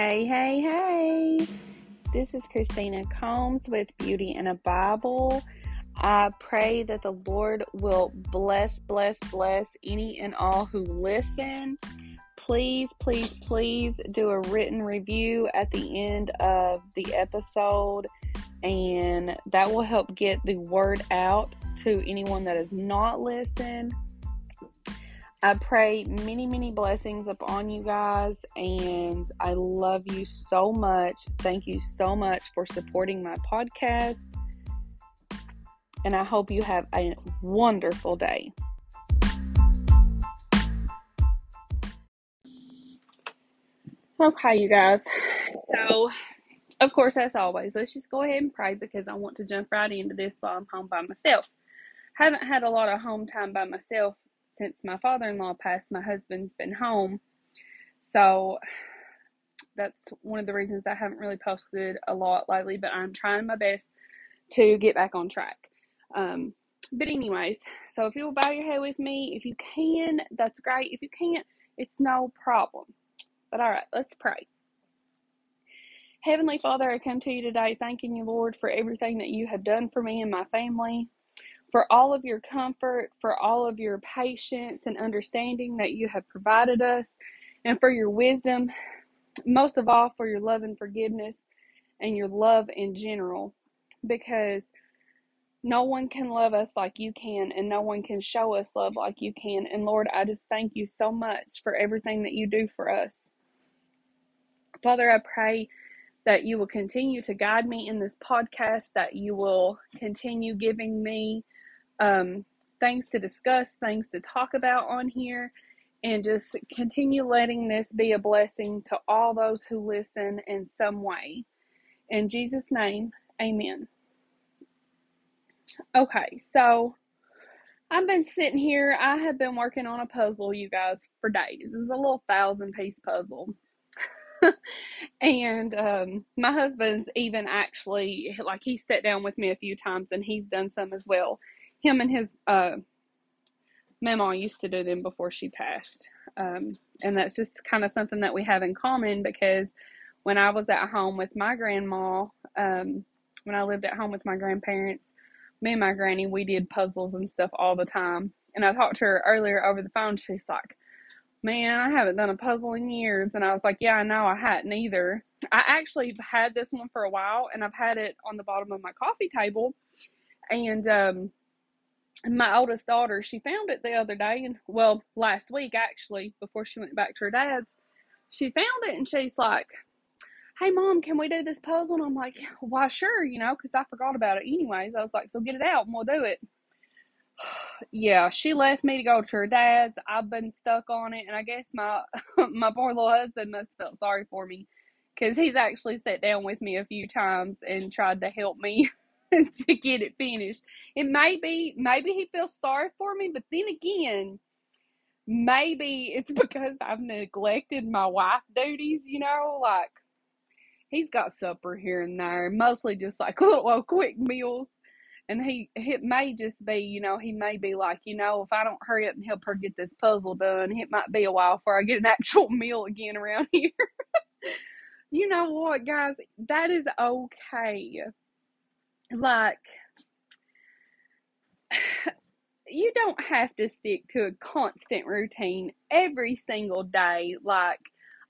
Hey, hey, hey. This is Christina Combs with Beauty in a Bible. I pray that the Lord will bless, bless, bless any and all who listen. Please, please, please do a written review at the end of the episode, and that will help get the word out to anyone that has not listened. I pray many, many blessings upon you guys, and I love you so much. Thank you so much for supporting my podcast, and I hope you have a wonderful day. Okay, you guys. So, of course, as always, let's just go ahead and pray because I want to jump right into this while I'm home by myself. Haven't had a lot of home time by myself since my father in law passed, my husband's been home. So that's one of the reasons I haven't really posted a lot lately, but I'm trying my best to get back on track. Um, but, anyways, so if you'll bow your head with me, if you can, that's great. If you can't, it's no problem. But, all right, let's pray. Heavenly Father, I come to you today thanking you, Lord, for everything that you have done for me and my family for all of your comfort, for all of your patience and understanding that you have provided us, and for your wisdom, most of all, for your love and forgiveness and your love in general, because no one can love us like you can, and no one can show us love like you can. And Lord, I just thank you so much for everything that you do for us. Father, I pray that you will continue to guide me in this podcast, that you will continue giving me um, things to discuss, things to talk about on here, and just continue letting this be a blessing to all those who listen in some way. In Jesus' name, amen. Okay, so I've been sitting here. I have been working on a puzzle, you guys, for days. It's a little thousand piece puzzle. and um, my husband's even actually, like, he sat down with me a few times and he's done some as well him and his uh, mama used to do them before she passed. Um, and that's just kind of something that we have in common because when I was at home with my grandma, um, when I lived at home with my grandparents, me and my granny, we did puzzles and stuff all the time. And I talked to her earlier over the phone. She's like, Man, I haven't done a puzzle in years. And I was like, Yeah, I know, I hadn't either. I actually had this one for a while and I've had it on the bottom of my coffee table. And um, my oldest daughter, she found it the other day, and well, last week actually, before she went back to her dad's, she found it and she's like, Hey, mom, can we do this puzzle? And I'm like, Why, sure, you know, because I forgot about it anyways. I was like, So get it out and we'll do it. yeah, she left me to go to her dad's. I've been stuck on it, and I guess my my poor little husband must have felt sorry for me because he's actually sat down with me a few times and tried to help me to get it finished. It may be, maybe he feels sorry for me, but then again, maybe it's because I've neglected my wife duties, you know, like he's got supper here and there, mostly just like little quick meals. And he, it may just be, you know, he may be like, you know, if I don't hurry up and help her get this puzzle done, it might be a while before I get an actual meal again around here. you know what, guys? That is okay like you don't have to stick to a constant routine every single day. Like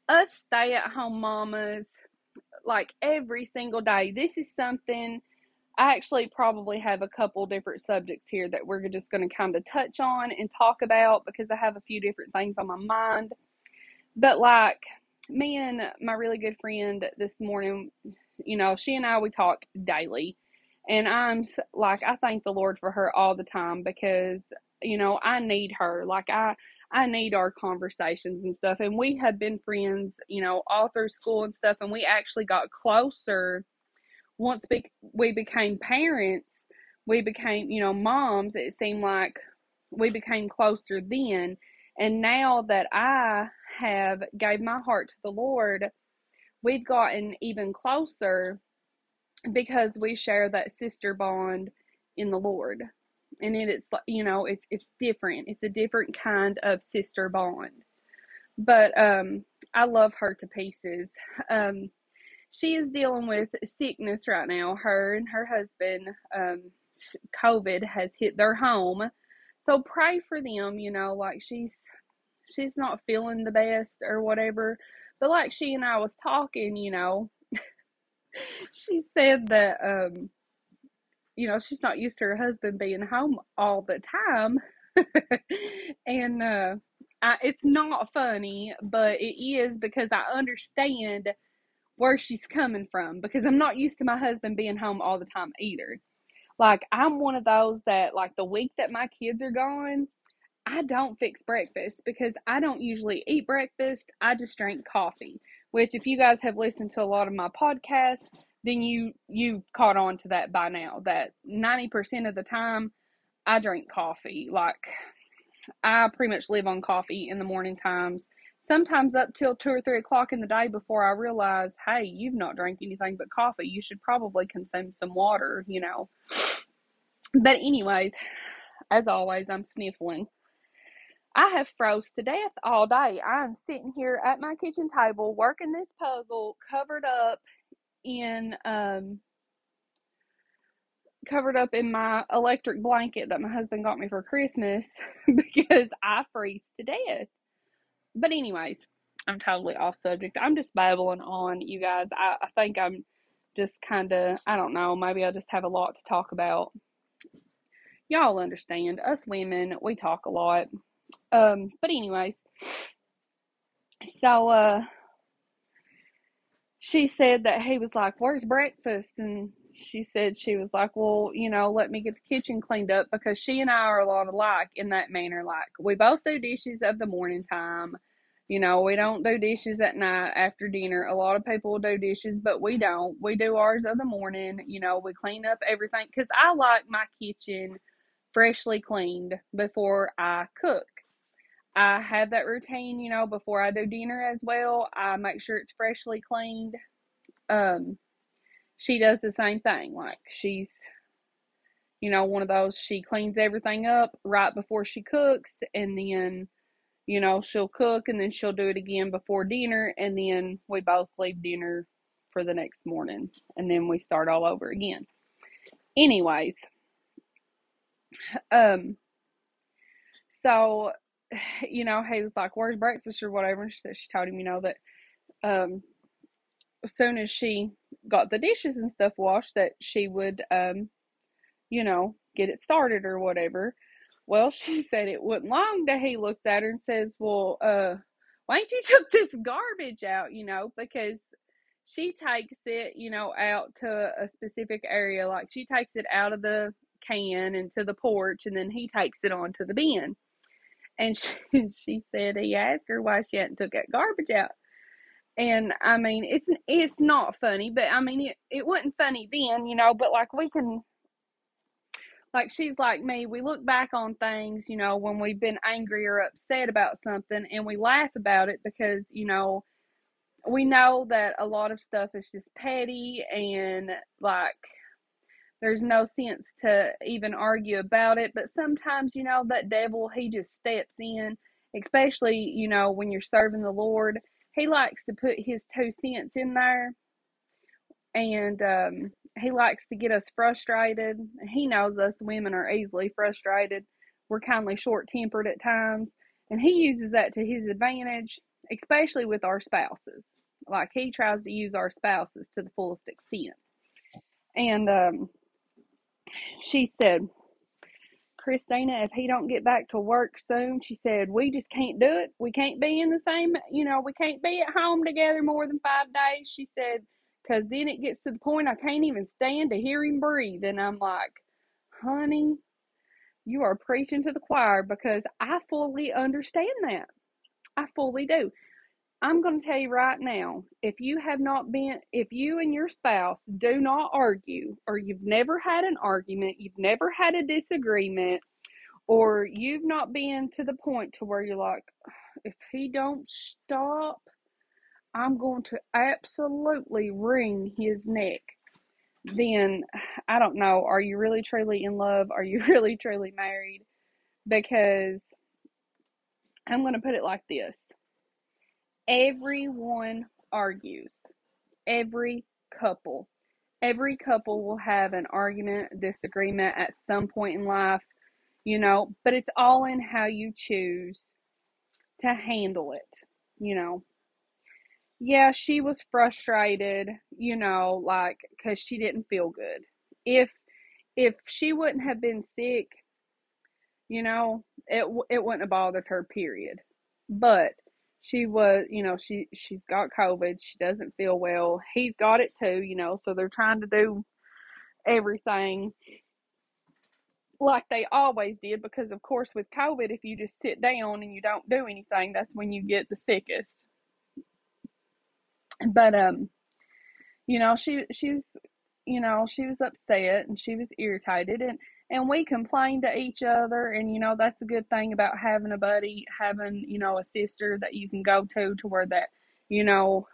us stay at home mamas like every single day. This is something i actually probably have a couple different subjects here that we're just going to kind of touch on and talk about because i have a few different things on my mind. But like me and my really good friend this morning you know she and i we talk daily and I'm like, I thank the Lord for her all the time because, you know, I need her. Like, I, I need our conversations and stuff. And we have been friends, you know, all through school and stuff. And we actually got closer once we, we became parents. We became, you know, moms. It seemed like we became closer then. And now that I have gave my heart to the Lord, we've gotten even closer because we share that sister bond in the Lord. And it's you know, it's it's different. It's a different kind of sister bond. But um I love her to pieces. Um, she is dealing with sickness right now. Her and her husband, um, COVID has hit their home. So pray for them, you know, like she's she's not feeling the best or whatever. But like she and I was talking, you know, she said that um you know, she's not used to her husband being home all the time. and uh I, it's not funny, but it is because I understand where she's coming from because I'm not used to my husband being home all the time either. Like I'm one of those that like the week that my kids are gone, I don't fix breakfast because I don't usually eat breakfast. I just drink coffee. Which if you guys have listened to a lot of my podcasts, then you you caught on to that by now that 90% of the time I drink coffee. Like I pretty much live on coffee in the morning times sometimes up till two or three o'clock in the day before I realize, hey, you've not drank anything but coffee. You should probably consume some water, you know. But, anyways, as always, I'm sniffling. I have froze to death all day. I'm sitting here at my kitchen table working this puzzle covered up in um covered up in my electric blanket that my husband got me for Christmas because I freeze to death. But anyways, I'm totally off subject. I'm just babbling on, you guys. I, I think I'm just kind of, I don't know, maybe I just have a lot to talk about. Y'all understand, us women, we talk a lot. Um, but anyways, so uh she said that he was like, Where's breakfast? And she said she was like, Well, you know, let me get the kitchen cleaned up because she and I are a lot alike in that manner. Like, we both do dishes of the morning time. You know, we don't do dishes at night after dinner. A lot of people do dishes, but we don't. We do ours of the morning. You know, we clean up everything because I like my kitchen freshly cleaned before I cook. I have that routine, you know, before I do dinner as well. I make sure it's freshly cleaned. Um, she does the same thing. Like she's, you know, one of those. She cleans everything up right before she cooks, and then you know, she'll cook and then she'll do it again before dinner, and then we both leave dinner for the next morning, and then we start all over again. Anyways, um, so you know, he was like, "Where's breakfast or whatever?" And she said she told him, you know, that um, as soon as she got the dishes and stuff washed, that she would, um, you know, get it started or whatever. Well, she said it wasn't long that he looked at her and says, Well, uh, why ain't you took this garbage out, you know, because she takes it, you know, out to a specific area. Like she takes it out of the can and to the porch and then he takes it on to the bin. And she, she said he asked her why she hadn't took that garbage out. And I mean, it's it's not funny, but I mean, it, it wasn't funny then, you know. But like we can like she's like me we look back on things you know when we've been angry or upset about something and we laugh about it because you know we know that a lot of stuff is just petty and like there's no sense to even argue about it but sometimes you know that devil he just steps in especially you know when you're serving the lord he likes to put his two cents in there and um he likes to get us frustrated. He knows us women are easily frustrated. We're kindly short tempered at times. And he uses that to his advantage, especially with our spouses. Like he tries to use our spouses to the fullest extent. And um, she said, Christina, if he don't get back to work soon, she said, we just can't do it. We can't be in the same, you know, we can't be at home together more than five days. She said, because then it gets to the point I can't even stand to hear him breathe. And I'm like, honey, you are preaching to the choir because I fully understand that. I fully do. I'm going to tell you right now if you have not been, if you and your spouse do not argue, or you've never had an argument, you've never had a disagreement, or you've not been to the point to where you're like, if he don't stop, I'm going to absolutely wring his neck, then I don't know. Are you really truly in love? Are you really truly married? Because I'm going to put it like this Everyone argues. Every couple. Every couple will have an argument, disagreement at some point in life, you know, but it's all in how you choose to handle it, you know. Yeah, she was frustrated, you know, like cuz she didn't feel good. If if she wouldn't have been sick, you know, it it wouldn't have bothered her period. But she was, you know, she she's got COVID. She doesn't feel well. He's got it too, you know. So they're trying to do everything like they always did because of course with COVID if you just sit down and you don't do anything that's when you get the sickest. But um you know she she was you know she was upset and she was irritated and and we complained to each other and you know that's a good thing about having a buddy having you know a sister that you can go to to where that you know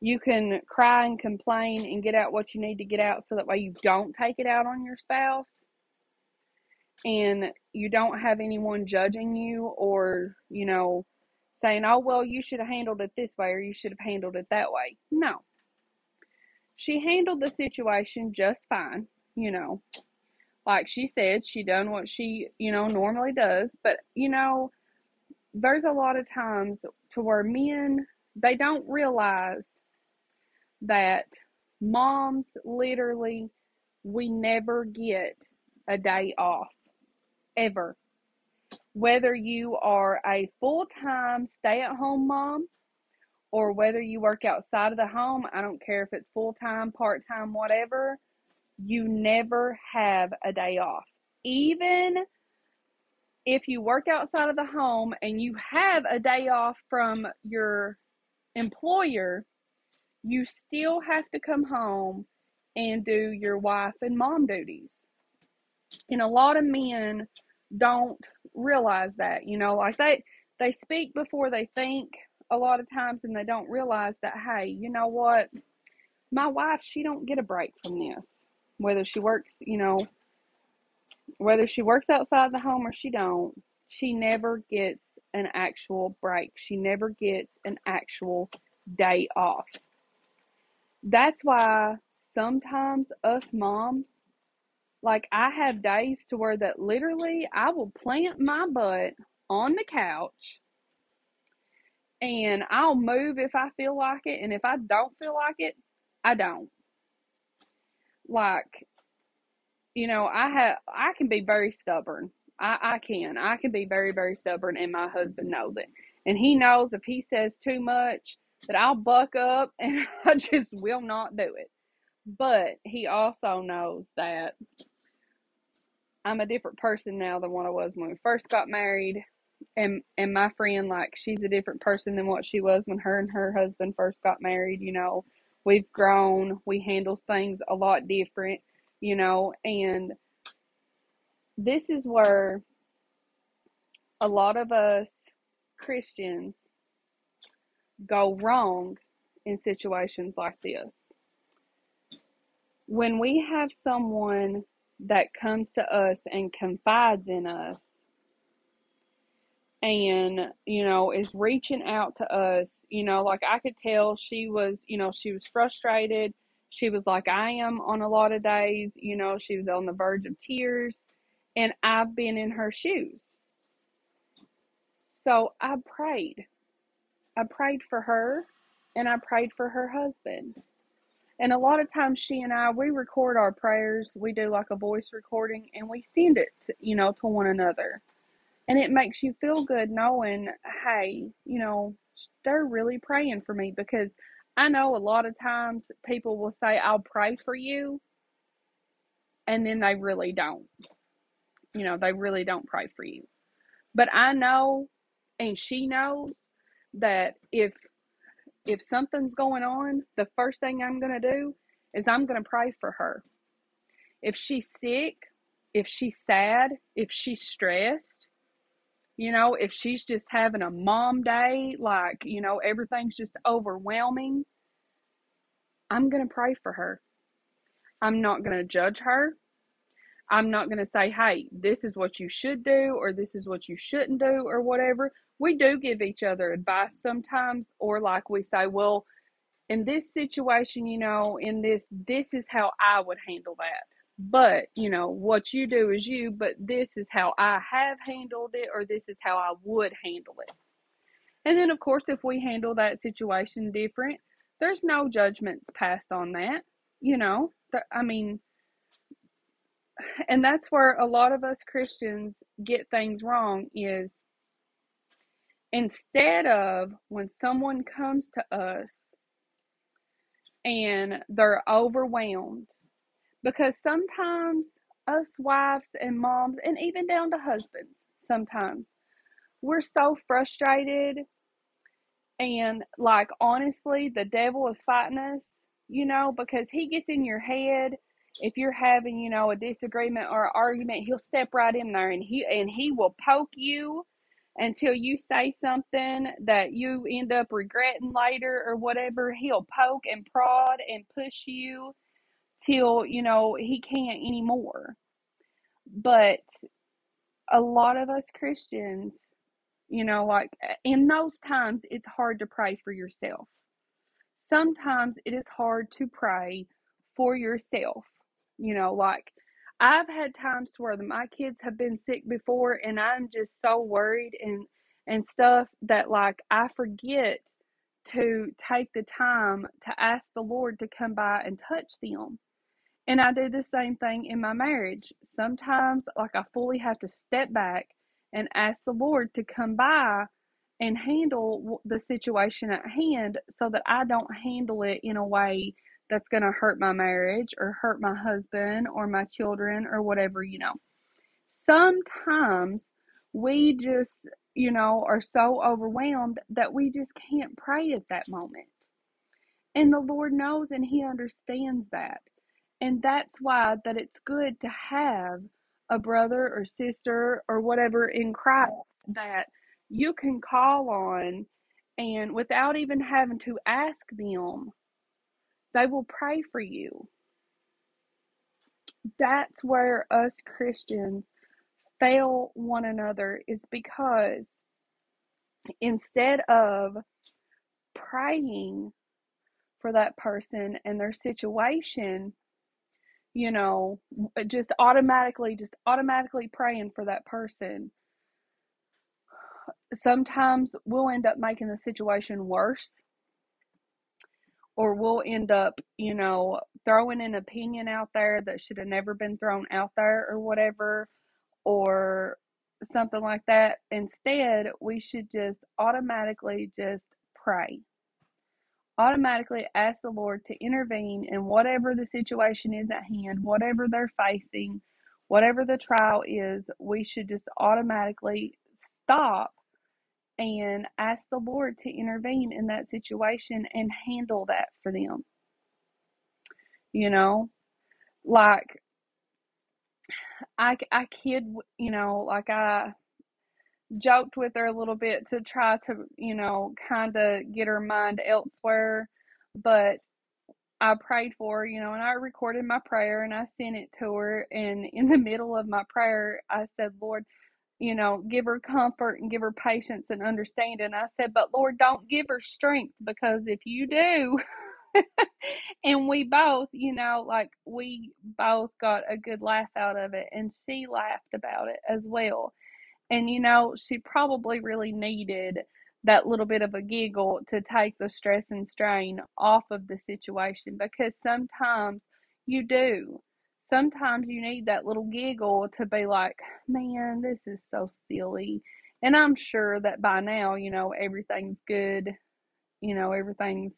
you can cry and complain and get out what you need to get out so that way you don't take it out on your spouse. And you don't have anyone judging you or you know saying oh well you should have handled it this way or you should have handled it that way. No. She handled the situation just fine you know like she said, she done what she, you know, normally does. But, you know, there's a lot of times to where men, they don't realize that moms literally, we never get a day off. Ever. Whether you are a full time stay at home mom or whether you work outside of the home, I don't care if it's full time, part time, whatever you never have a day off. Even if you work outside of the home and you have a day off from your employer, you still have to come home and do your wife and mom duties. And a lot of men don't realize that, you know, like they they speak before they think a lot of times and they don't realize that hey, you know what? My wife, she don't get a break from this whether she works, you know, whether she works outside the home or she don't, she never gets an actual break. She never gets an actual day off. That's why sometimes us moms, like I have days to where that literally I will plant my butt on the couch and I'll move if I feel like it. And if I don't feel like it, I don't like you know i have i can be very stubborn. I i can. I can be very very stubborn and my husband knows it. And he knows if he says too much that i'll buck up and i just will not do it. But he also knows that i'm a different person now than what i was when we first got married. And and my friend like she's a different person than what she was when her and her husband first got married you know We've grown, we handle things a lot different, you know, and this is where a lot of us Christians go wrong in situations like this. When we have someone that comes to us and confides in us and you know is reaching out to us you know like i could tell she was you know she was frustrated. She was like i am on a lot of days you know she was on the verge of tears and i've been in her shoes. So i prayed. I prayed for her and i prayed for her husband. And a lot of times she and i we record our prayers. We do like a voice recording and we send it to, you know to one another and it makes you feel good knowing, hey, you know, they're really praying for me because I know a lot of times people will say, I'll pray for you. And then they really don't. You know, they really don't pray for you. But I know, and she knows, that if if something's going on, the first thing I'm going to do is I'm going to pray for her. If she's sick, if she's sad, if she's stressed, you know, if she's just having a mom day, like, you know, everything's just overwhelming, I'm going to pray for her. I'm not going to judge her. I'm not going to say, hey, this is what you should do or this is what you shouldn't do or whatever. we do give each other advice sometimes, or like we say, well, in this situation, you know, in this, this is how I would handle that. But, you know, what you do is you, but this is how I have handled it, or this is how I would handle it. And then, of course, if we handle that situation different, there's no judgments passed on that. You know, I mean, and that's where a lot of us Christians get things wrong is instead of when someone comes to us and they're overwhelmed because sometimes us wives and moms and even down to husbands sometimes we're so frustrated and like honestly the devil is fighting us you know because he gets in your head if you're having, you know, a disagreement or an argument, he'll step right in there and he and he will poke you until you say something that you end up regretting later or whatever. He'll poke and prod and push you till, you know, he can't anymore. But a lot of us Christians, you know, like in those times, it's hard to pray for yourself. Sometimes it is hard to pray for yourself you know, like I've had times where my kids have been sick before and I'm just so worried and and stuff that like I forget to take the time to ask the Lord to come by and touch them. And I do the same thing in my marriage. Sometimes like I fully have to step back and ask the Lord to come by and handle the situation at hand so that I don't handle it in a way that's going to hurt my marriage or hurt my husband or my children or whatever, you know. Sometimes we just, you know, are so overwhelmed that we just can't pray at that moment. And the Lord knows and he understands that. And that's why that it's good to have a brother or sister or whatever in Christ that you can call on and without even having to ask them they will pray for you. That's where us Christians fail one another, is because instead of praying for that person and their situation, you know, uh, just automatically, just automatically praying for that person, sometimes we'll end up making the situation worse or we'll end up, you know, throwing an opinion out there that should have never been thrown out there or whatever, or something like that. Instead, we should just automatically just pray. Automatically ask the Lord to intervene in whatever the situation is at hand, whatever they're facing, whatever the trial is, we should just automatically stop and ask the Lord to intervene in that situation and handle that for them. You know, like I, I kid, you know, like I joked with her a little bit to try to, you know, kind of get her mind elsewhere, but I prayed for her, you know, and I recorded my prayer and I sent it to her. And in the middle of my prayer, I said, Lord, you know, give her comfort and give her patience and understanding. I said, but Lord, don't give her strength because if you do, and we both, you know, like we both got a good laugh out of it, and she laughed about it as well. And, you know, she probably really needed that little bit of a giggle to take the stress and strain off of the situation because sometimes you do sometimes you need that little giggle to be like, man, this is so silly. And I'm sure that by now, you know, everything's good, you know, everything's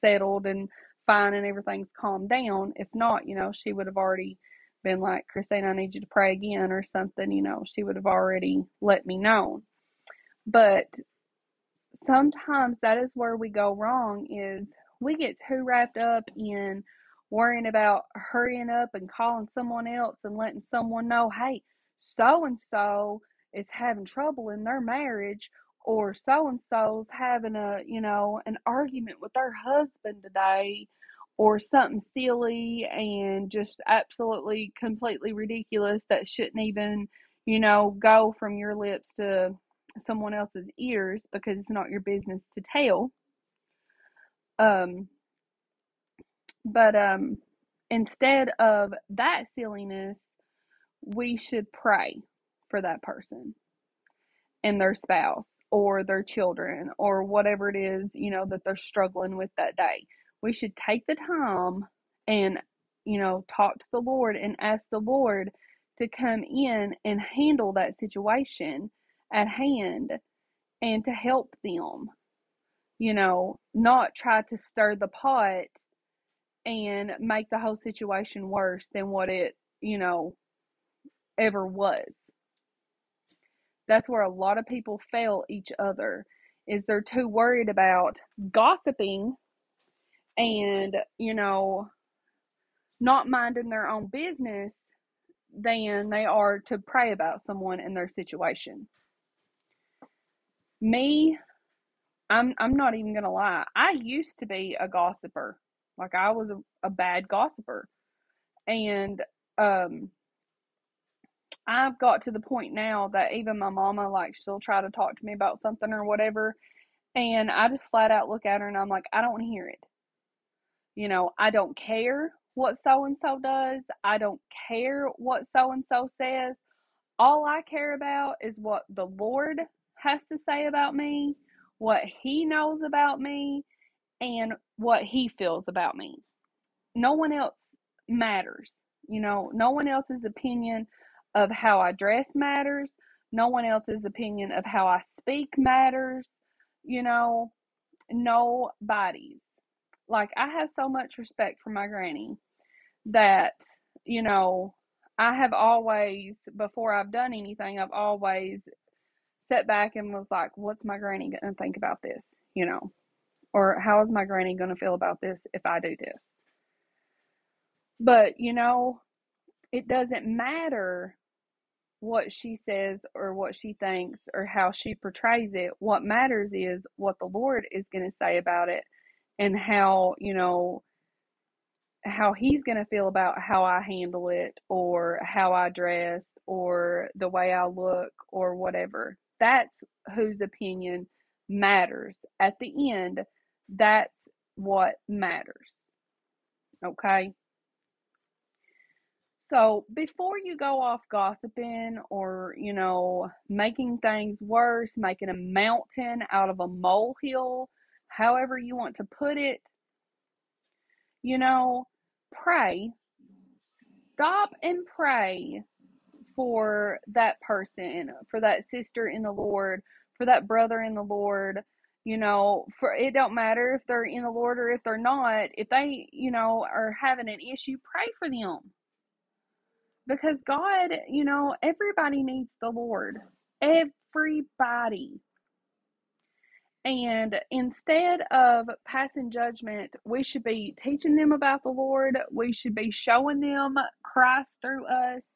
settled and fine and everything's calmed down. If not, you know, she would have already been like, Christine, I need you to pray again or something, you know, she would have already let me know. But sometimes that is where we go wrong is we get too wrapped up in worrying about hurrying up and calling someone else and letting someone know, hey, so and so is having trouble in their marriage or so and so's having a, you know, an argument with their husband today or something silly and just absolutely completely ridiculous that shouldn't even, you know, go from your lips to someone else's ears because it's not your business to tell. Um, but um, instead of that silliness, we should pray for that person and their spouse or their children or whatever it is, you know, that they're struggling with that day. We should take the time and, you know, talk to the Lord and ask the Lord to come in and handle that situation at hand and to help them. You know, not try to stir the pot and make the whole situation worse than what it, you know, ever was. That's where a lot of people fail each other is they're too worried about gossiping and, you know, not minding their own business than they are to pray about someone and their situation. Me, I'm I'm not even gonna lie. I used to be a gossiper. Like I was a, a bad gossiper. And um I've got to the point now that even my mama like she'll try to talk to me about something or whatever and I just flat out look at her and I'm like, I don't want to hear it. You know, I don't care what so and so does. I don't care what so and so says. All I care about is what the Lord has to say about me, what He knows about me, and what He feels about me. No one else matters. You know, no one else's opinion of how I dress matters. No one else's opinion of how I speak matters. You know, nobody's. Like, I have so much respect for my granny that, you know, I have always, before I've done anything, I've always sat back and was like, what's my granny going to think about this? You know, or how is my granny going to feel about this if I do this? But, you know, it doesn't matter what she says or what she thinks or how she portrays it. What matters is what the Lord is going to say about it and how, you know, how he's going to feel about how I handle it or how I dress or the way I look or whatever. That's whose opinion matters. At the end, that's what matters. Okay? So before you go off gossiping or, you know, making things worse, making a mountain out of a molehill, however you want to put it, you know, pray. Stop and pray for that person, for that sister in the Lord, for that brother in the Lord. You know, for it don't matter if they're in the Lord or if they're not. If they, you know, are having an issue, pray for them because God, you know, everybody needs the Lord. Everybody. And instead of passing judgment, we should be teaching them about the Lord. We should be showing them Christ through us,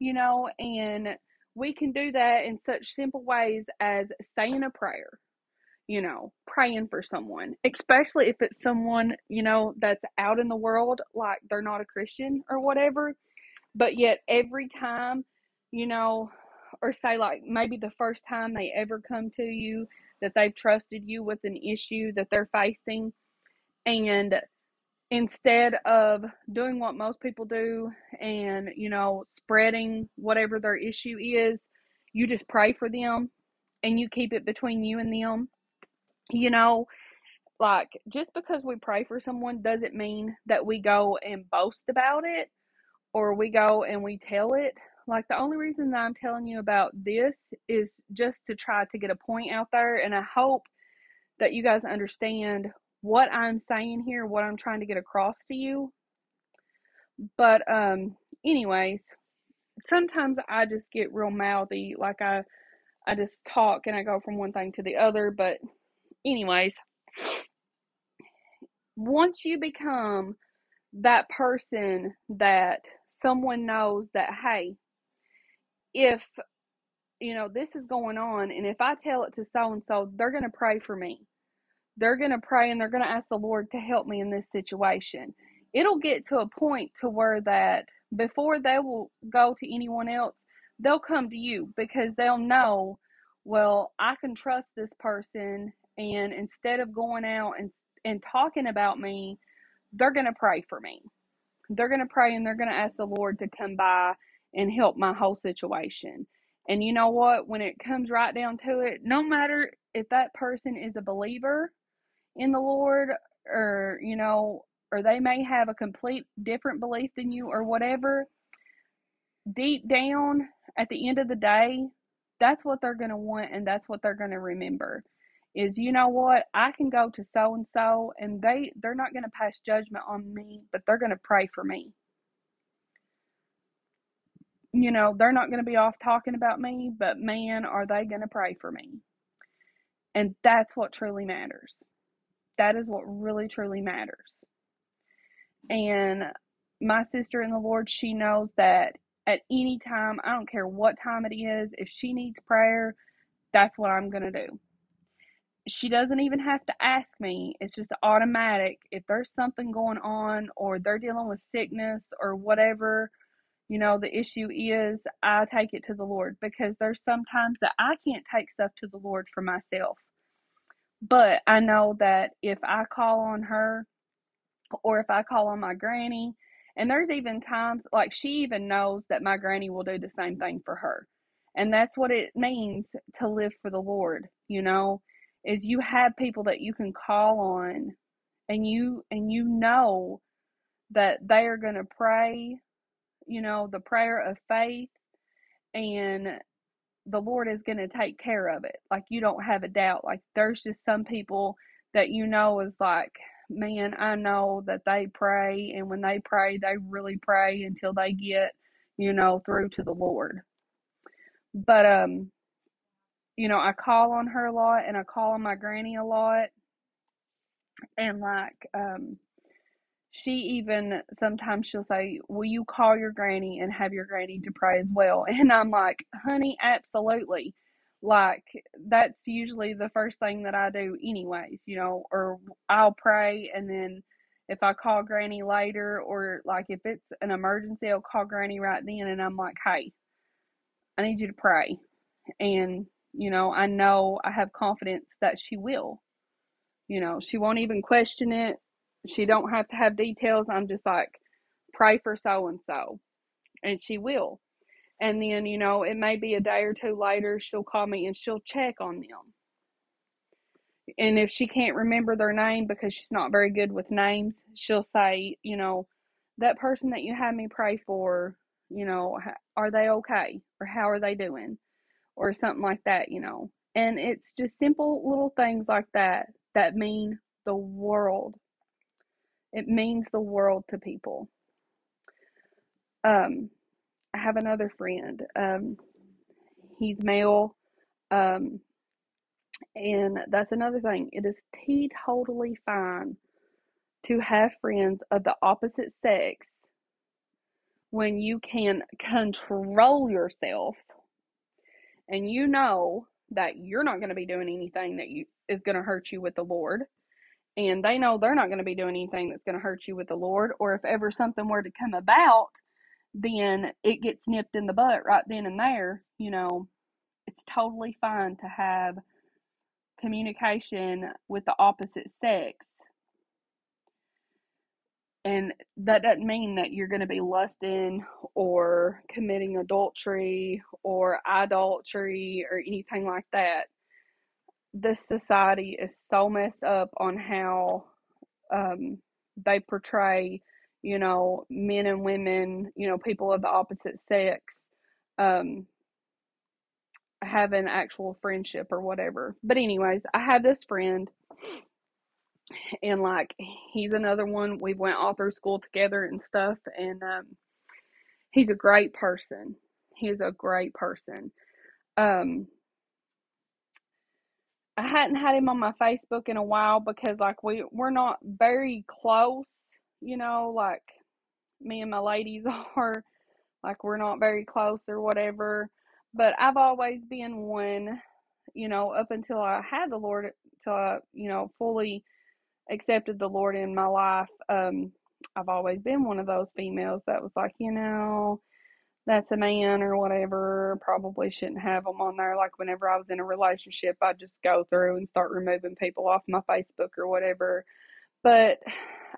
you know, and we can do that in such simple ways as saying a prayer, you know, praying for someone, especially if it's someone, you know, that's out in the world, like they're not a Christian or whatever but yet every time, you know, or say like maybe the first time they ever come to you that they've trusted you with an issue that they're facing and instead of doing what most people do and you know spreading whatever their issue is you just pray for them and you keep it between you and them you know like just because we pray for someone doesn't mean that we go and boast about it or we go and we tell it. Like the only reason that I'm telling you about this is just to try to get a point out there and I hope that you guys understand what I'm saying here, what I'm trying to get across to you. But um anyways, sometimes I just get real mouthy like I I just talk and I go from one thing to the other, but anyways, once you become that person that someone knows that, hey, if you know this is going on and if i tell it to so and so they're going to pray for me they're going to pray and they're going to ask the lord to help me in this situation it'll get to a point to where that before they will go to anyone else they'll come to you because they'll know well, I can trust this person, and instead of going out and, and talking about me, they're going to pray for me. They're going to pray and they're going to ask the Lord to come by and help my whole situation. And you know what? When it comes right down to it, no matter if that person is a believer in the Lord or, you know, or they may have a complete different belief than you or whatever, deep down at the end of the day, that's what they're going to want and that's what they're going to remember is you know what i can go to so and so and they they're not going to pass judgment on me but they're going to pray for me you know they're not going to be off talking about me but man are they going to pray for me and that's what truly matters that is what really truly matters and my sister in the lord she knows that at any time. I don't care what time it is. If she needs prayer, that's what I'm going to do. She doesn't even have to ask me. It's just automatic. If there's something going on or they're dealing with sickness or whatever, you know, the issue is, I take it to the Lord because there's sometimes that I can't take stuff to the Lord for myself. But I know that if I call on her or if I call on my granny, and there's even times, like, she even knows that my granny will do the same thing for her. And that's what it means to live for the Lord, you know, is you have people that you can call on and you and you know that they are going to pray, you know, the prayer of faith and the Lord is going to take care of it. Like you don't have a doubt. Like there's just some people that you know is like man, I know that they pray, and when they pray, they really pray until they get, you know, through to the Lord. But, um, you know, I call on her a lot, and I call on my granny a lot, and like, um, she even sometimes she'll say, Will you call your granny and have your granny to pray as well? And I'm like, Honey, absolutely like that's usually the first thing that I do anyways, you know, or I'll pray and then if I call granny later or like if it's an emergency, I'll call granny right then and I'm like, "Hey, I need you to pray." And you know, I know I have confidence that she will. You know, she won't even question it. She don't have to have details. I'm just like, "Pray for so and so." And she will. And then, you know, it may be a day or two later, she'll call me and she'll check on them. And if she can't remember their name because she's not very good with names, she'll say, you know, that person that you had me pray for, you know, are they okay? Or how are they doing? Or something like that, you know. And it's just simple little things like that that mean the world. It means the world to people. Um, I have another friend. Um, he's male. Um, and that's another thing. It is totally fine to have friends of the opposite sex when you can control yourself and you know that you're not going to be doing anything that you is going to hurt you with the Lord and they know they're not going to be doing anything that's going to hurt you with the Lord or if ever something were to come about then it gets nipped in the butt right then and there, you know, it's totally fine to have communication with the opposite sex. And that doesn't mean that you're going to be lusting or committing adultery or idolatry or anything like that. This society is so messed up on how um, they portray you know, men and women, you know, people of the opposite sex, um, have an actual friendship or whatever. But anyways, I have this friend and like he's another one we went all through school together and stuff and um he's a great person. He's a great person. Um I hadn't had him on my Facebook in a while because like we we're not very close you know, like me and my ladies are, like we're not very close or whatever. But I've always been one, you know, up until I had the Lord, till I, you know, fully accepted the Lord in my life. Um, I've always been one of those females that was like, you know, that's a man or whatever probably shouldn't have them on there. Like whenever I was in a relationship, I'd just go through and start removing people off my Facebook or whatever. But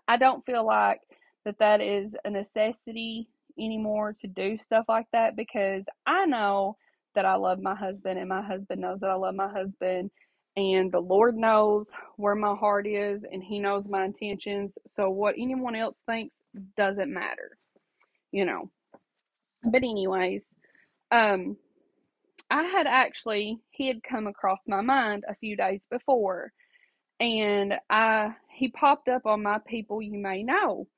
I don't feel like that that is a necessity anymore to do stuff like that because I know that I love my husband and my husband knows that I love my husband and the Lord knows where my heart is and he knows my intentions. So what anyone else thinks doesn't matter. You know. But anyways, um I had actually he had come across my mind a few days before and I he popped up on my people you may know.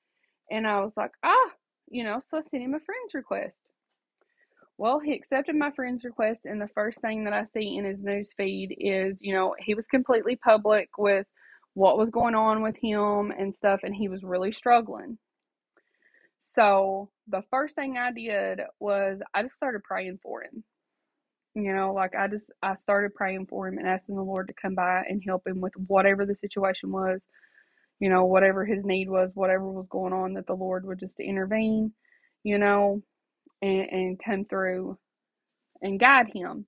And I was like, ah, you know, so I sent him a friend's request. Well, he accepted my friend's request, and the first thing that I see in his news feed is, you know, he was completely public with what was going on with him and stuff, and he was really struggling. So the first thing I did was I just started praying for him. You know, like I just I started praying for him and asking the Lord to come by and help him with whatever the situation was, you know, whatever his need was, whatever was going on, that the Lord would just intervene, you know, and, and come through and guide him.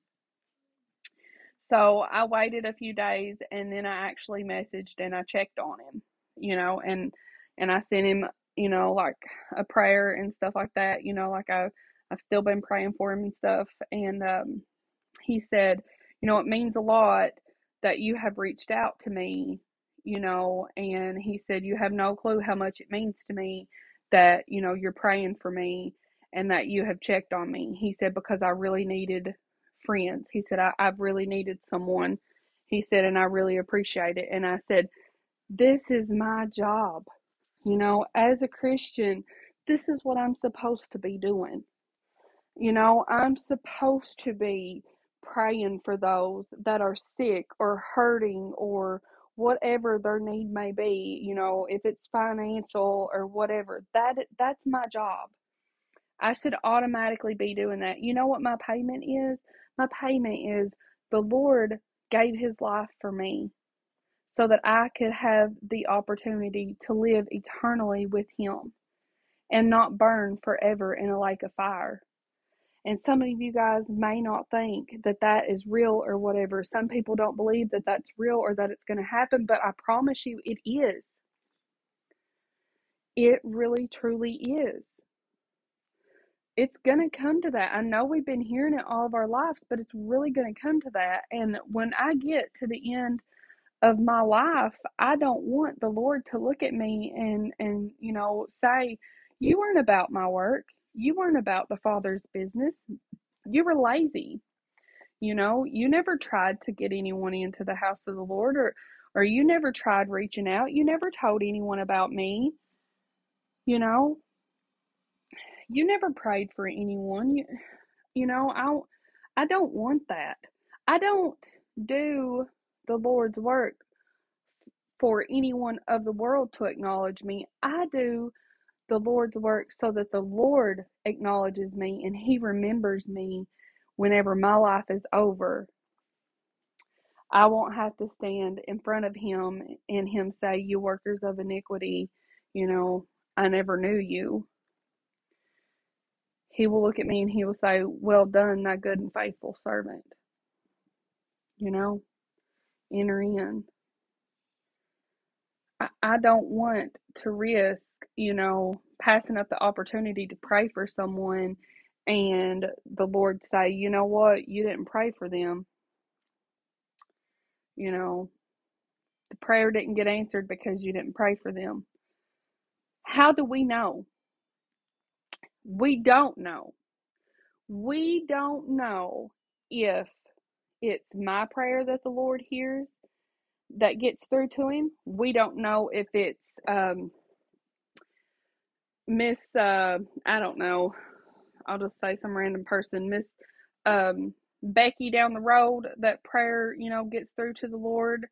So I waited a few days and then I actually messaged and I checked on him, you know, and and I sent him, you know, like a prayer and stuff like that, you know, like I I've still been praying for him and stuff and um he said, you know, it means a lot that you have reached out to me, you know, and he said you have no clue how much it means to me that, you know, you're praying for me and that you have checked on me. He said, because I really needed friends. He said, I, I've really needed someone. He said, and I really appreciate it. And I said, this is my job. You know, as a Christian, this is what I'm supposed to be doing. You know, I'm supposed to be praying for those that are sick or hurting or whatever their need may be, you know, if it's financial or whatever. That that's my job. I should automatically be doing that. You know what my payment is? My payment is the Lord gave his life for me so that I could have the opportunity to live eternally with him and not burn forever in a lake of fire. And some of you guys may not think that that is real or whatever. Some people don't believe that that's real or that it's going to happen, but I promise you it is. It really, truly is it's going to come to that. I know we've been hearing it all of our lives, but it's really going to come to that. And when I get to the end of my life, I don't want the Lord to look at me and and you know say, "You weren't about my work. You weren't about the Father's business. You were lazy." You know, you never tried to get anyone into the house of the Lord or or you never tried reaching out. You never told anyone about me. You know, you never prayed for anyone. You, you know, I, I don't want that. I don't do the Lord's work for anyone of the world to acknowledge me. I do the Lord's work so that the Lord acknowledges me and He remembers me whenever my life is over. I won't have to stand in front of Him and Him say, You workers of iniquity, you know, I never knew you he will look at me and he will say, Well done, thy good and faithful servant. You know, enter in. I, I don't want to risk, you know, passing up the opportunity to pray for someone and the Lord say, You know what, you didn't pray for them. You know, the prayer didn't get answered because you didn't pray for them. How do we know? We don't know. We don't know if it's my prayer that the Lord hears that gets through to him. We don't know if it's um, Miss, uh, I don't know, I'll just say some random person, Miss um, Becky down the road, that prayer, you know, gets through to the Lord.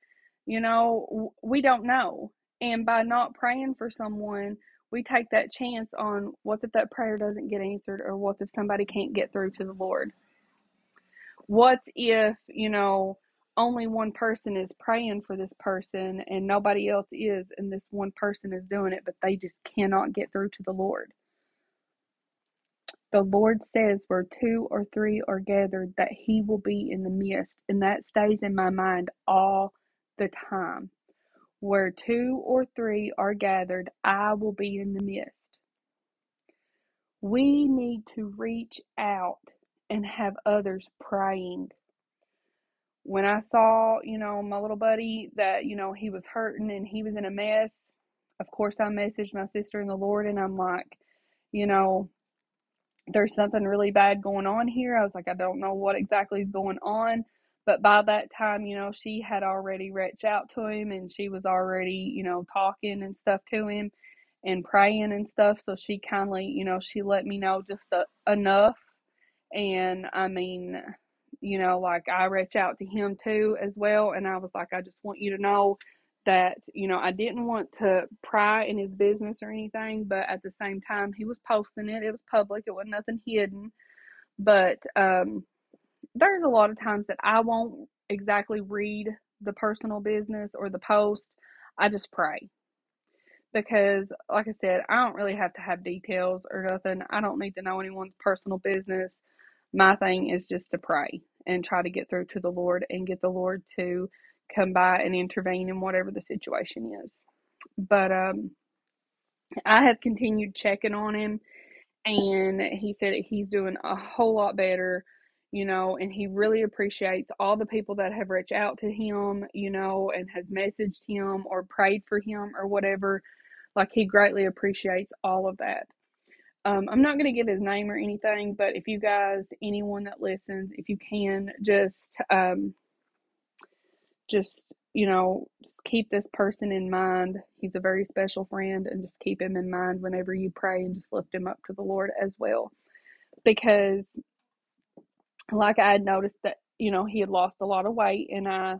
You know, we don't know. And by not praying for someone, we take that chance on what if that prayer doesn't get answered or what if somebody can't get through to the Lord? What if, you know, only one person is praying for this person and nobody else is, and this one person is doing it, but they just cannot get through to the Lord? The Lord says, where two or three are gathered, that He will be in the midst. And that stays in my mind all the time. Where two or three are gathered, I will be in the midst. We need to reach out and have others praying. When I saw, you know, my little buddy that, you know, he was hurting and he was in a mess, of course, I messaged my sister in the Lord and I'm like, you know, there's something really bad going on here. I was like, I don't know what exactly is going on. But by that time, you know, she had already reached out to him and she was already, you know, talking and stuff to him and praying and stuff. So she kindly, you know, she let me know just a, enough. And I mean, you know, like I reached out to him too as well. And I was like, I just want you to know that you know I didn't want to pry in his business or anything, but at the same time he was posting it. It was public. It wasn't nothing hidden. But um, there's a lot of times that I won't exactly read the personal business or the post. I just pray because, like I said, I don't really have to have details or nothing. I don't need to know anyone's personal business. My thing is just to pray and try to get through to the Lord and get the Lord to come by and intervene in whatever the situation is. But um, I have continued checking on him, and he said he's doing a whole lot better, you know, and he really appreciates all the people that have reached out to him, you know, and has messaged him or prayed for him or whatever. Like he greatly appreciates all of that. Um, I'm not going to give his name or anything, but if you guys, anyone that listens, if you can, just um, just you know just keep this person in mind. He's a very special friend and just keep him in mind whenever you pray and just lift him up to the lord as well. Because like i had noticed that you know he had lost a lot of weight and i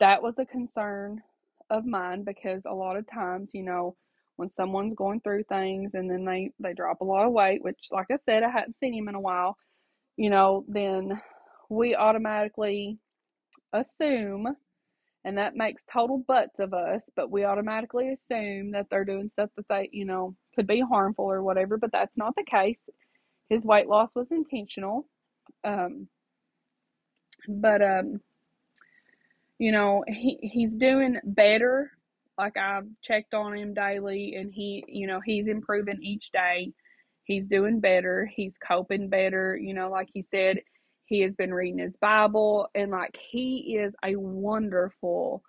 that was a concern of mine because a lot of times you know when someone's going through things and then they they drop a lot of weight which like i said i hadn't seen him in a while you know then we automatically assume and that makes total butts of us, but we automatically assume that they're doing stuff that they, you know, could be harmful or whatever, but that's not the case. His weight loss was intentional. Um, but um, you know, he he's doing better. Like I've checked on him daily and he, you know, he's improving each day. He's doing better. He's coping better, you know, like he said, he has been reading his Bible and like he is a wonderful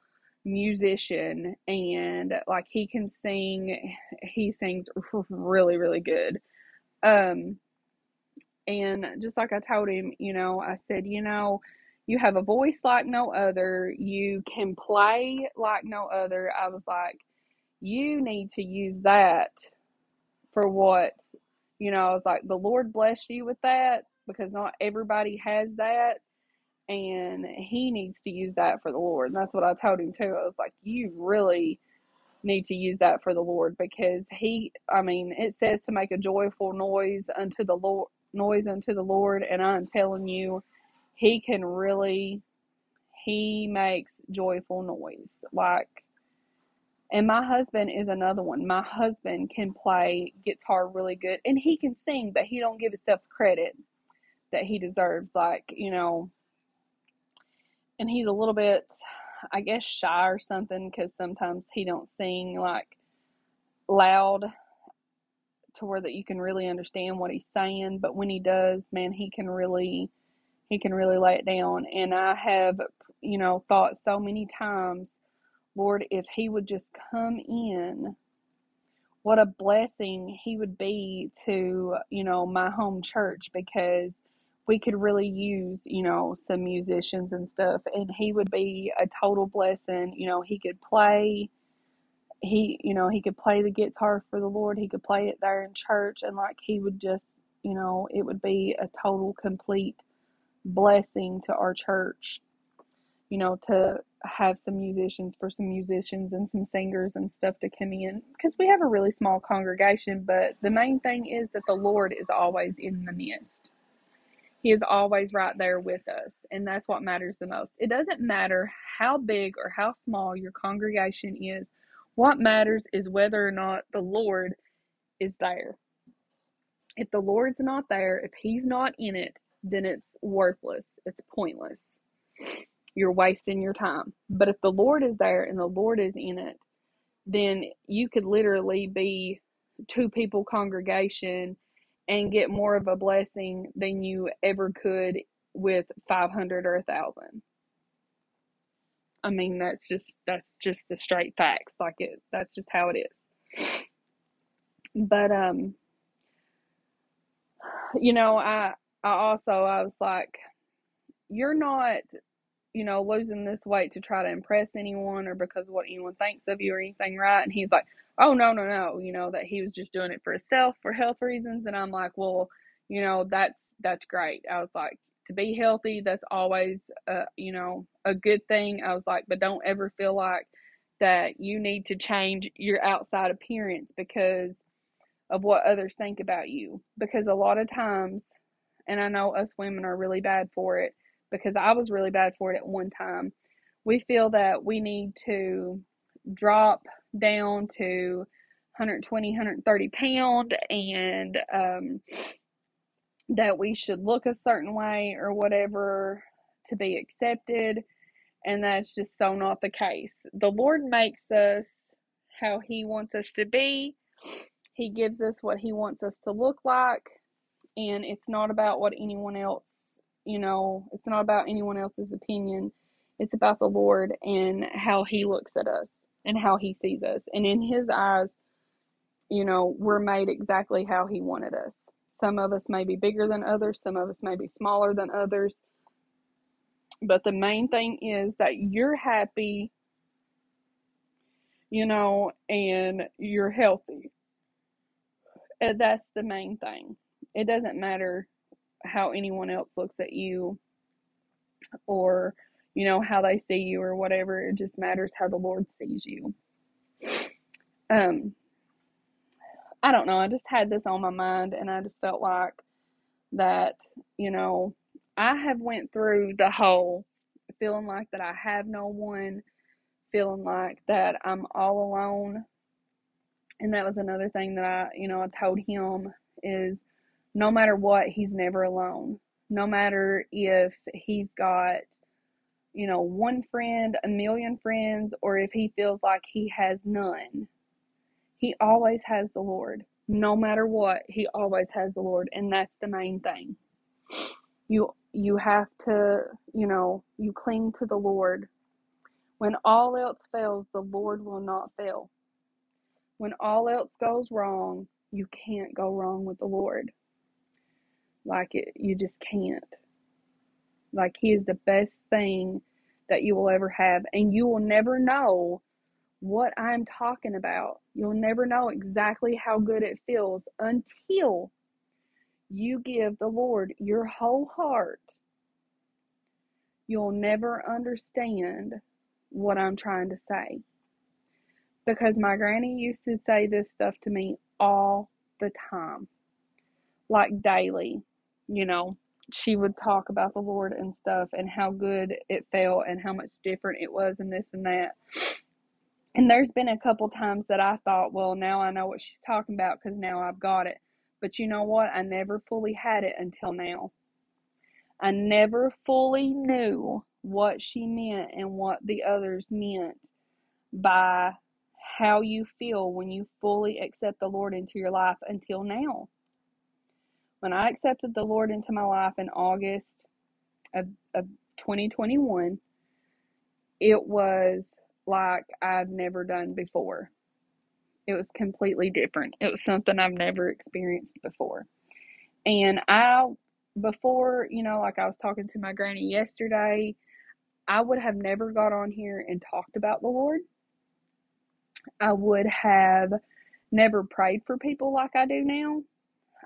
musician and like he can sing he sings really really good um and just like I told him, you know, I said, you know, you have a voice like no other. You can play like no other. I was like, you need to use that for what, you know, I was like, the Lord blessed you with that because not everybody has that and he needs to use that for the Lord. And that's what I told him too. I was like, you really need to use that for the Lord because he I mean, it says to make a joyful noise unto the Lord noise unto the Lord and I'm telling you he can really he makes joyful noise. Like and my husband is another one. My husband can play guitar really good and he can sing, but he don't give himself credit that he deserves. Like, you know, and he's a little bit, I guess, shy or something because sometimes he don't sing like loud to where that you can really understand what he's saying. But when he does, man, he can really, he can really lay it down. And I have, you know, thought so many times, Lord, if he would just come in what a blessing he would be to you know my home church because we could really use, you know, some musicians and stuff. And he would be a total blessing. You know, he could play, he, you know, he could play the guitar for the Lord. He could play it there in church. And like he would just, you know, it would be a total, complete blessing to our church, you know, to have some musicians for some musicians and some singers and stuff to come in because we have a really small congregation. But the main thing is that the Lord is always in the midst he is always right there with us, and that's what matters the most. It doesn't matter how big or how small your congregation is. What matters is whether or not the Lord is there. If the Lord's not there, if He's not in it, then it's worthless. It's pointless. You're wasting your time. But if the Lord is there and the Lord is in it, then you could literally be two people congregation and get more of a blessing than you ever could with 500 or a thousand. I mean, that's just that's just the straight facts. Like it, that's just how it is. But um, you know, I I also I was like, you're not, you know, losing this weight to try to impress anyone or because of what anyone thinks of you or anything, right? And he's like, oh no no no, you know that he was just doing it for himself for health reasons. And I'm like, well, you know, that's that's great. I was like, to be healthy, that's always, uh, you know, a good thing. I was like, but don't ever feel like that you need to change your outside appearance because of what others think about you. Because a lot of times, and I know us women are really bad for it because I was really bad for it at one time. We feel that we need to drop down to 120, 130 pound and um, that we should look a certain way or whatever to be accepted. And that's just so not the case. The Lord makes us how He wants us to be, He gives us what He wants us to look like. And it's not about what anyone else, you know, it's not about anyone else's opinion. It's about the Lord and how He looks at us and how He sees us. And in His eyes, you know, we're made exactly how He wanted us. Some of us may be bigger than others, some of us may be smaller than others. But the main thing is that you're happy, you know, and you're healthy. And that's the main thing. It doesn't matter how anyone else looks at you or, you know, how they see you or whatever. It just matters how the Lord sees you. Um, I don't know. I just had this on my mind and I just felt like that, you know, I have went through the whole feeling like that I have no one, feeling like that I'm all alone. And that was another thing that I, you know, I told him is no matter what, he's never alone. No matter if he's got, you know, one friend, a million friends, or if he feels like he has none he always has the Lord. No matter what, he always has the Lord, and that's the main thing. You you have to, you know, you cling to the Lord. When all else fails, the Lord will not fail. When all else goes wrong, you can't go wrong with the Lord. Like it, you just can't. Like He is the best thing that you will ever have, and you will never know what I'm talking about. You'll never know exactly how good it feels until you give the Lord your whole heart. You'll never understand what I'm trying to say. Because my granny used to say this stuff to me all the time, like daily. You know, she would talk about the Lord and stuff and how good it felt and how much different it was and this and that. And there's been a couple times that I thought, well, now I know what she's talking about because now I've got it. But you know what? I never fully had it until now. I never fully knew what she meant and what the others meant by how you feel when you fully accept the Lord into your life until now. When I accepted the Lord into my life in August of, of 2021, it was like I've never done before. It was completely different. It was something I've never experienced before. And I, before, you know, like I was talking to my granny yesterday, I would have never got on here and talked about the Lord. I would have never prayed for people like I do now.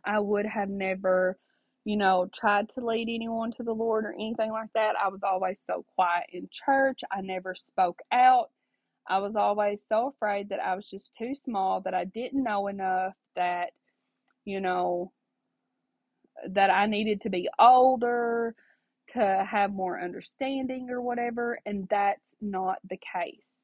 I would have never, you know, tried to lead anyone to the Lord or anything like that. I was always so quiet in church. I never spoke out. I was always so afraid that I was just too small, that I didn't know enough, that, you know, that I needed to be older to have more understanding or whatever. And that's not the case.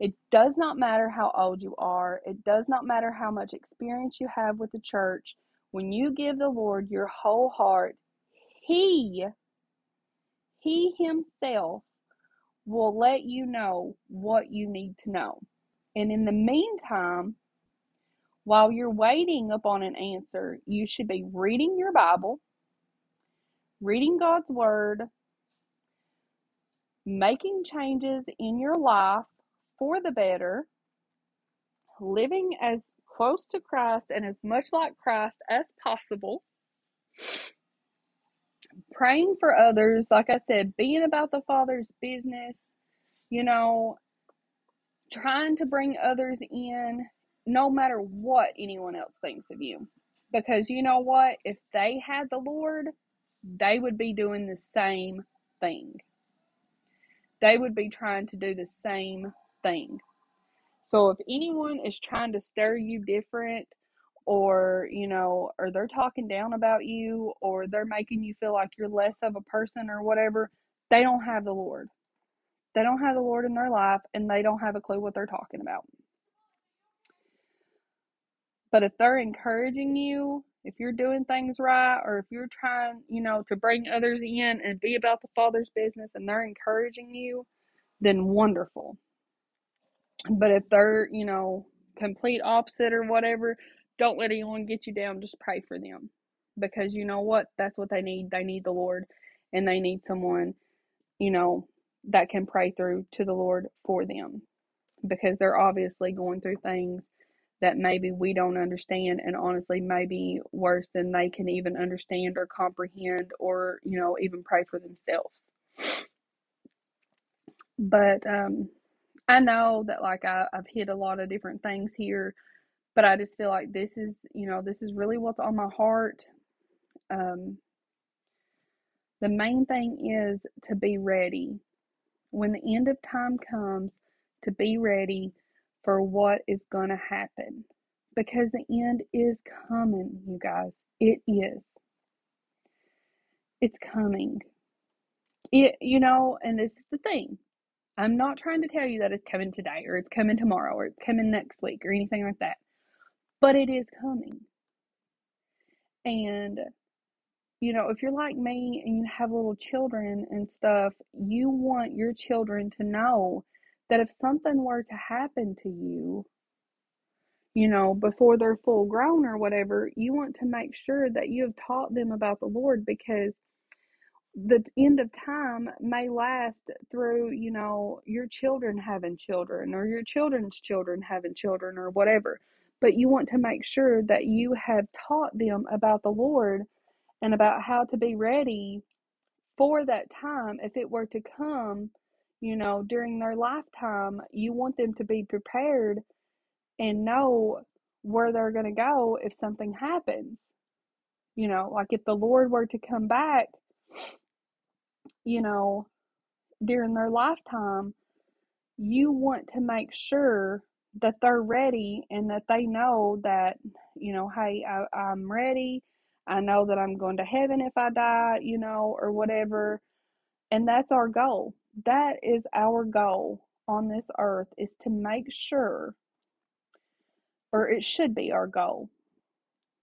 It does not matter how old you are, it does not matter how much experience you have with the church. When you give the Lord your whole heart, He, He Himself will let you know what you need to know. And in the meantime, while you're waiting upon an answer, you should be reading your Bible, reading God's Word, making changes in your life for the better, living as close to Christ and as much like Christ as possible, praying for others, like I said, being about the Father's business, you know, trying to bring others in no matter what anyone else thinks of you. Because you know what? If they had the Lord, they would be doing the same thing. They would be trying to do the same thing. So if anyone is trying to stir you different, or you know, or they're talking down about you, or they're making you feel like you're less of a person or whatever, they don't have the Lord. They don't have the Lord in their life and they don't have a clue what they're talking about. But if they're encouraging you, if you're doing things right, or if you're trying, you know, to bring others in and be about the Father's business and they're encouraging you, then wonderful. But if they're, you know, complete opposite or whatever, don't let anyone get you down. Just pray for them. Because you know what? That's what they need. They need the Lord and they need someone, you know, that can pray through to the Lord for them. Because they're obviously going through things that maybe we don't understand and honestly maybe worse than they can even understand or comprehend or, you know, even pray for themselves. But um I know that like I, I've hit a lot of different things here, but I just feel like this is, you know, this is really what's on my heart. Um, the main thing is to be ready. When the end of time comes, to be ready for what is going to happen. Because the end is coming, you guys. It is. It's coming. It, you know, and this is the thing. I'm not trying to tell you that it's coming today or it's coming tomorrow or it's coming next week or anything like that. But it is coming. And you know, if you're like me and you have little children and stuff, you want your children to know that if something were to happen to you, you know, before they're full grown or whatever, you want to make sure that you have taught them about the Lord because the end of time may last through, you know, your children having children or your children's children having children or whatever. But you want to make sure that you have taught them about the Lord and about how to be ready for that time if it were to come, you know, during their lifetime. You want them to be prepared and know where they're going to go if something happens. You know, like if the Lord were to come back you know, during their lifetime, you want to make sure that they're ready and that they know that, you know, hey, I, I'm ready. I know that I'm going to heaven if I die, you know, or whatever. And that's our goal. That is our goal on this earth is to make sure, or it should be our goal.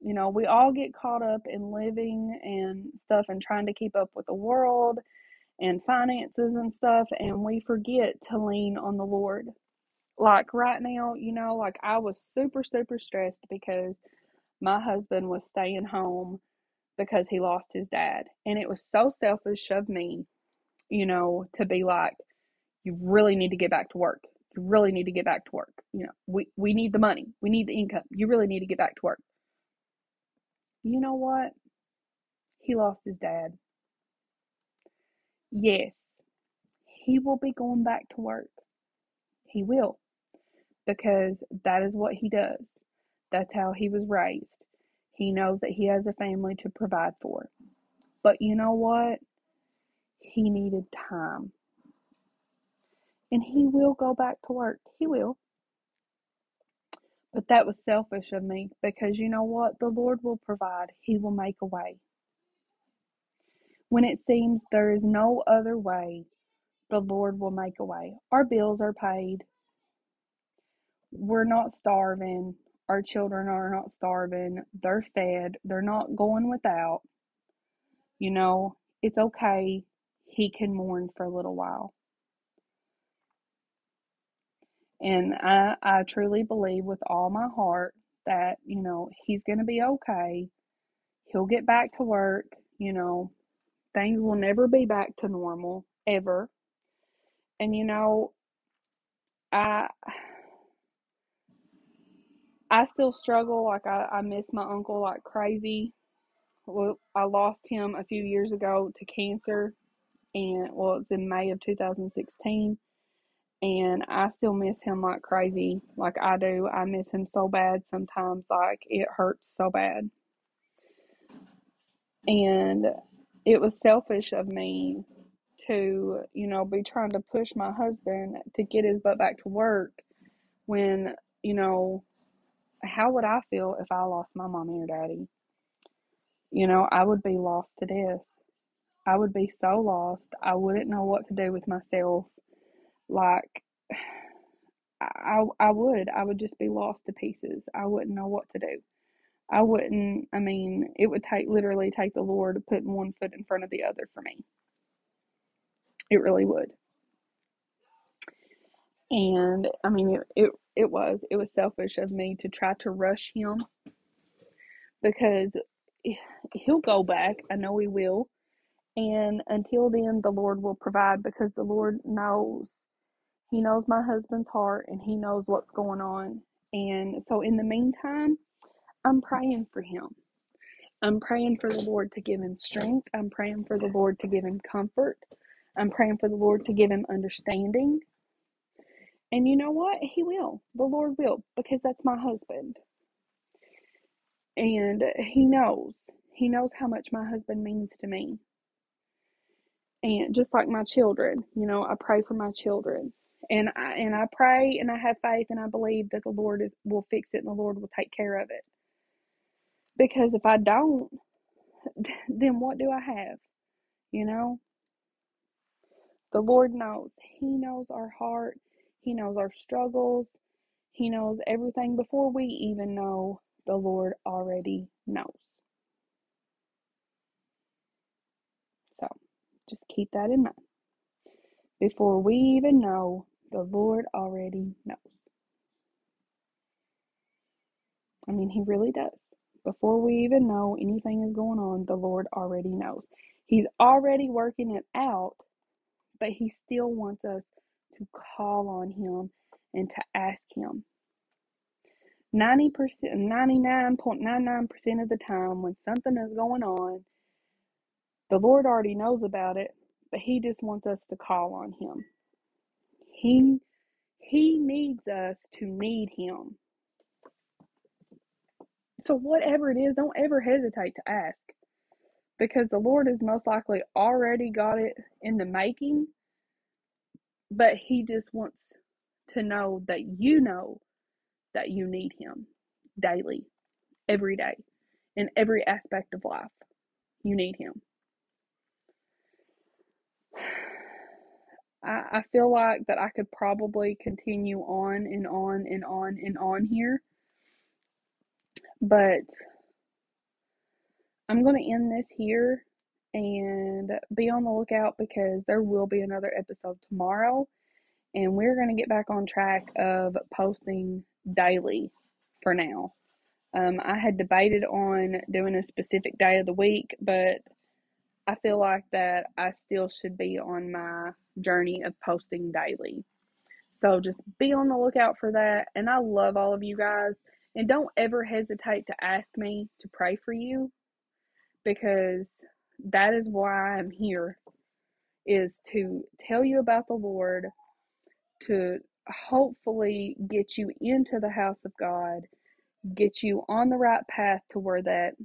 You know, we all get caught up in living and stuff and trying to keep up with the world and finances and stuff, and we forget to lean on the Lord. Like right now, you know, like I was super, super stressed because my husband was staying home because he lost his dad. And it was so selfish of me, you know, to be like, you really need to get back to work. You really need to get back to work. You know, we, we need the money. We need the income. You really need to get back to work. You know what? He lost his dad. Yes, he will be going back to work. He will. Because that is what he does. That's how he was raised. He knows that he has a family to provide for. But you know what? He needed time. And he will go back to work. He will. But that was selfish of me because you know what? The Lord will provide, He will make a way. When it seems there is no other way, the Lord will make a way. Our bills are paid. we're not starving. Our children are not starving. They're fed. They're not going without. You know, it's okay. He can mourn for a little while. And I, I truly believe with all my heart that, you know, he's going to be okay. He'll get back to work. You know, things will never be back to normal, ever. And, you know, I. I still struggle. Like I, I miss my uncle like crazy. Well, I lost him a few years ago to cancer, and well, it's in May of 2016, and I still miss him like crazy, like I do. I miss him so bad sometimes, like it hurts so bad. And it was selfish of me to, you know, be trying to push my husband to get his butt back to work when, you know, how would I feel if I lost my mommy or daddy? You know, I would be lost to death. I would be so lost. I wouldn't know what to do with myself. Like, I, I would. I would just be lost to pieces. I wouldn't know what to do. I wouldn't, I mean, it would take literally take the Lord putting one foot in front of the other for me. It really would. And I mean, it, it, it was, it was selfish of me to try to rush him because he'll go back. I know he will. And until then, the Lord will provide because the Lord knows. He knows my husband's heart and he knows what's going on. And so, in the meantime, I'm praying for him. I'm praying for the Lord to give him strength. I'm praying for the Lord to give him comfort. I'm praying for the Lord to give him understanding. And you know what? He will. The Lord will because that's my husband. And he knows. He knows how much my husband means to me. And just like my children, you know, I pray for my children. And I and I pray and I have faith and I believe that the Lord is will fix it and the Lord will take care of it. Because if I don't, then what do I have? You know? The Lord knows. He knows our heart. He knows our struggles. He knows everything before we even know. The Lord already knows. So just keep that in mind. Before we even know, the Lord already knows. I mean, He really does. Before we even know anything is going on, the Lord already knows. He's already working it out, but He still wants us to call on Him and to ask Him. 90%, 99.99% of the time, when something is going on, the Lord already knows about it, but He just wants us to call on Him. He He needs us to need Him. So, whatever it is, don't ever hesitate to ask because the Lord has most likely already got it in the making, but He just wants to know that you know that you need Him daily, every day, in every aspect of life. You need Him. I, I feel like that I could probably continue on and on and on and on here but I'm going to end this here and be on the lookout because there will be another episode tomorrow. And we're going to get back on track of posting daily for now. Um, I had debated on doing a specific day of the week, but I feel like that I still should be on my journey of posting daily. So just be on the lookout for that. And I love all of you guys. And don't ever hesitate to ask me to pray for you because that is why I'm here is to tell you about the Lord, to hopefully get you into the house of God, get you on the right path to where that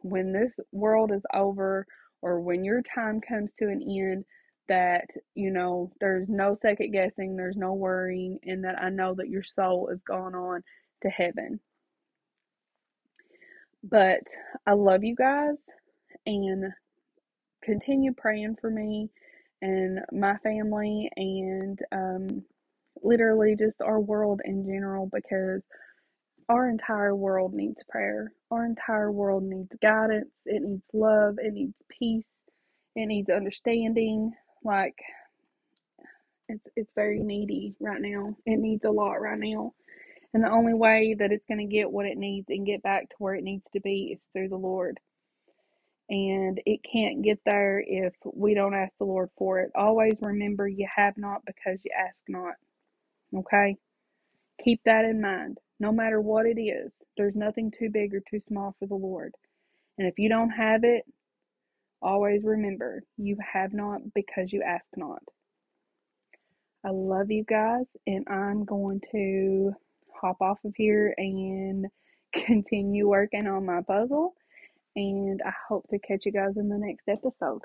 when this world is over or when your time comes to an end, that you know there's no second guessing, there's no worrying, and that I know that your soul is gone on to heaven. But I love you guys and continue praying for me and my family and um, literally just our world in general because our entire world needs prayer. Our entire world needs guidance. It needs love. It needs peace. It needs understanding. Like it's it's very needy right now. It needs a lot right now. And the only way that it's going to get what it needs and get back to where it needs to be is through the Lord. And it can't get there if we don't ask the Lord for it. Always remember you have not because you ask not. Okay? Keep that in mind. No matter what it is, there's nothing too big or too small for the Lord. And if you don't have it, always remember you have not because you ask not. I love you guys, and I'm going to hop off of here and continue working on my puzzle. And I hope to catch you guys in the next episode.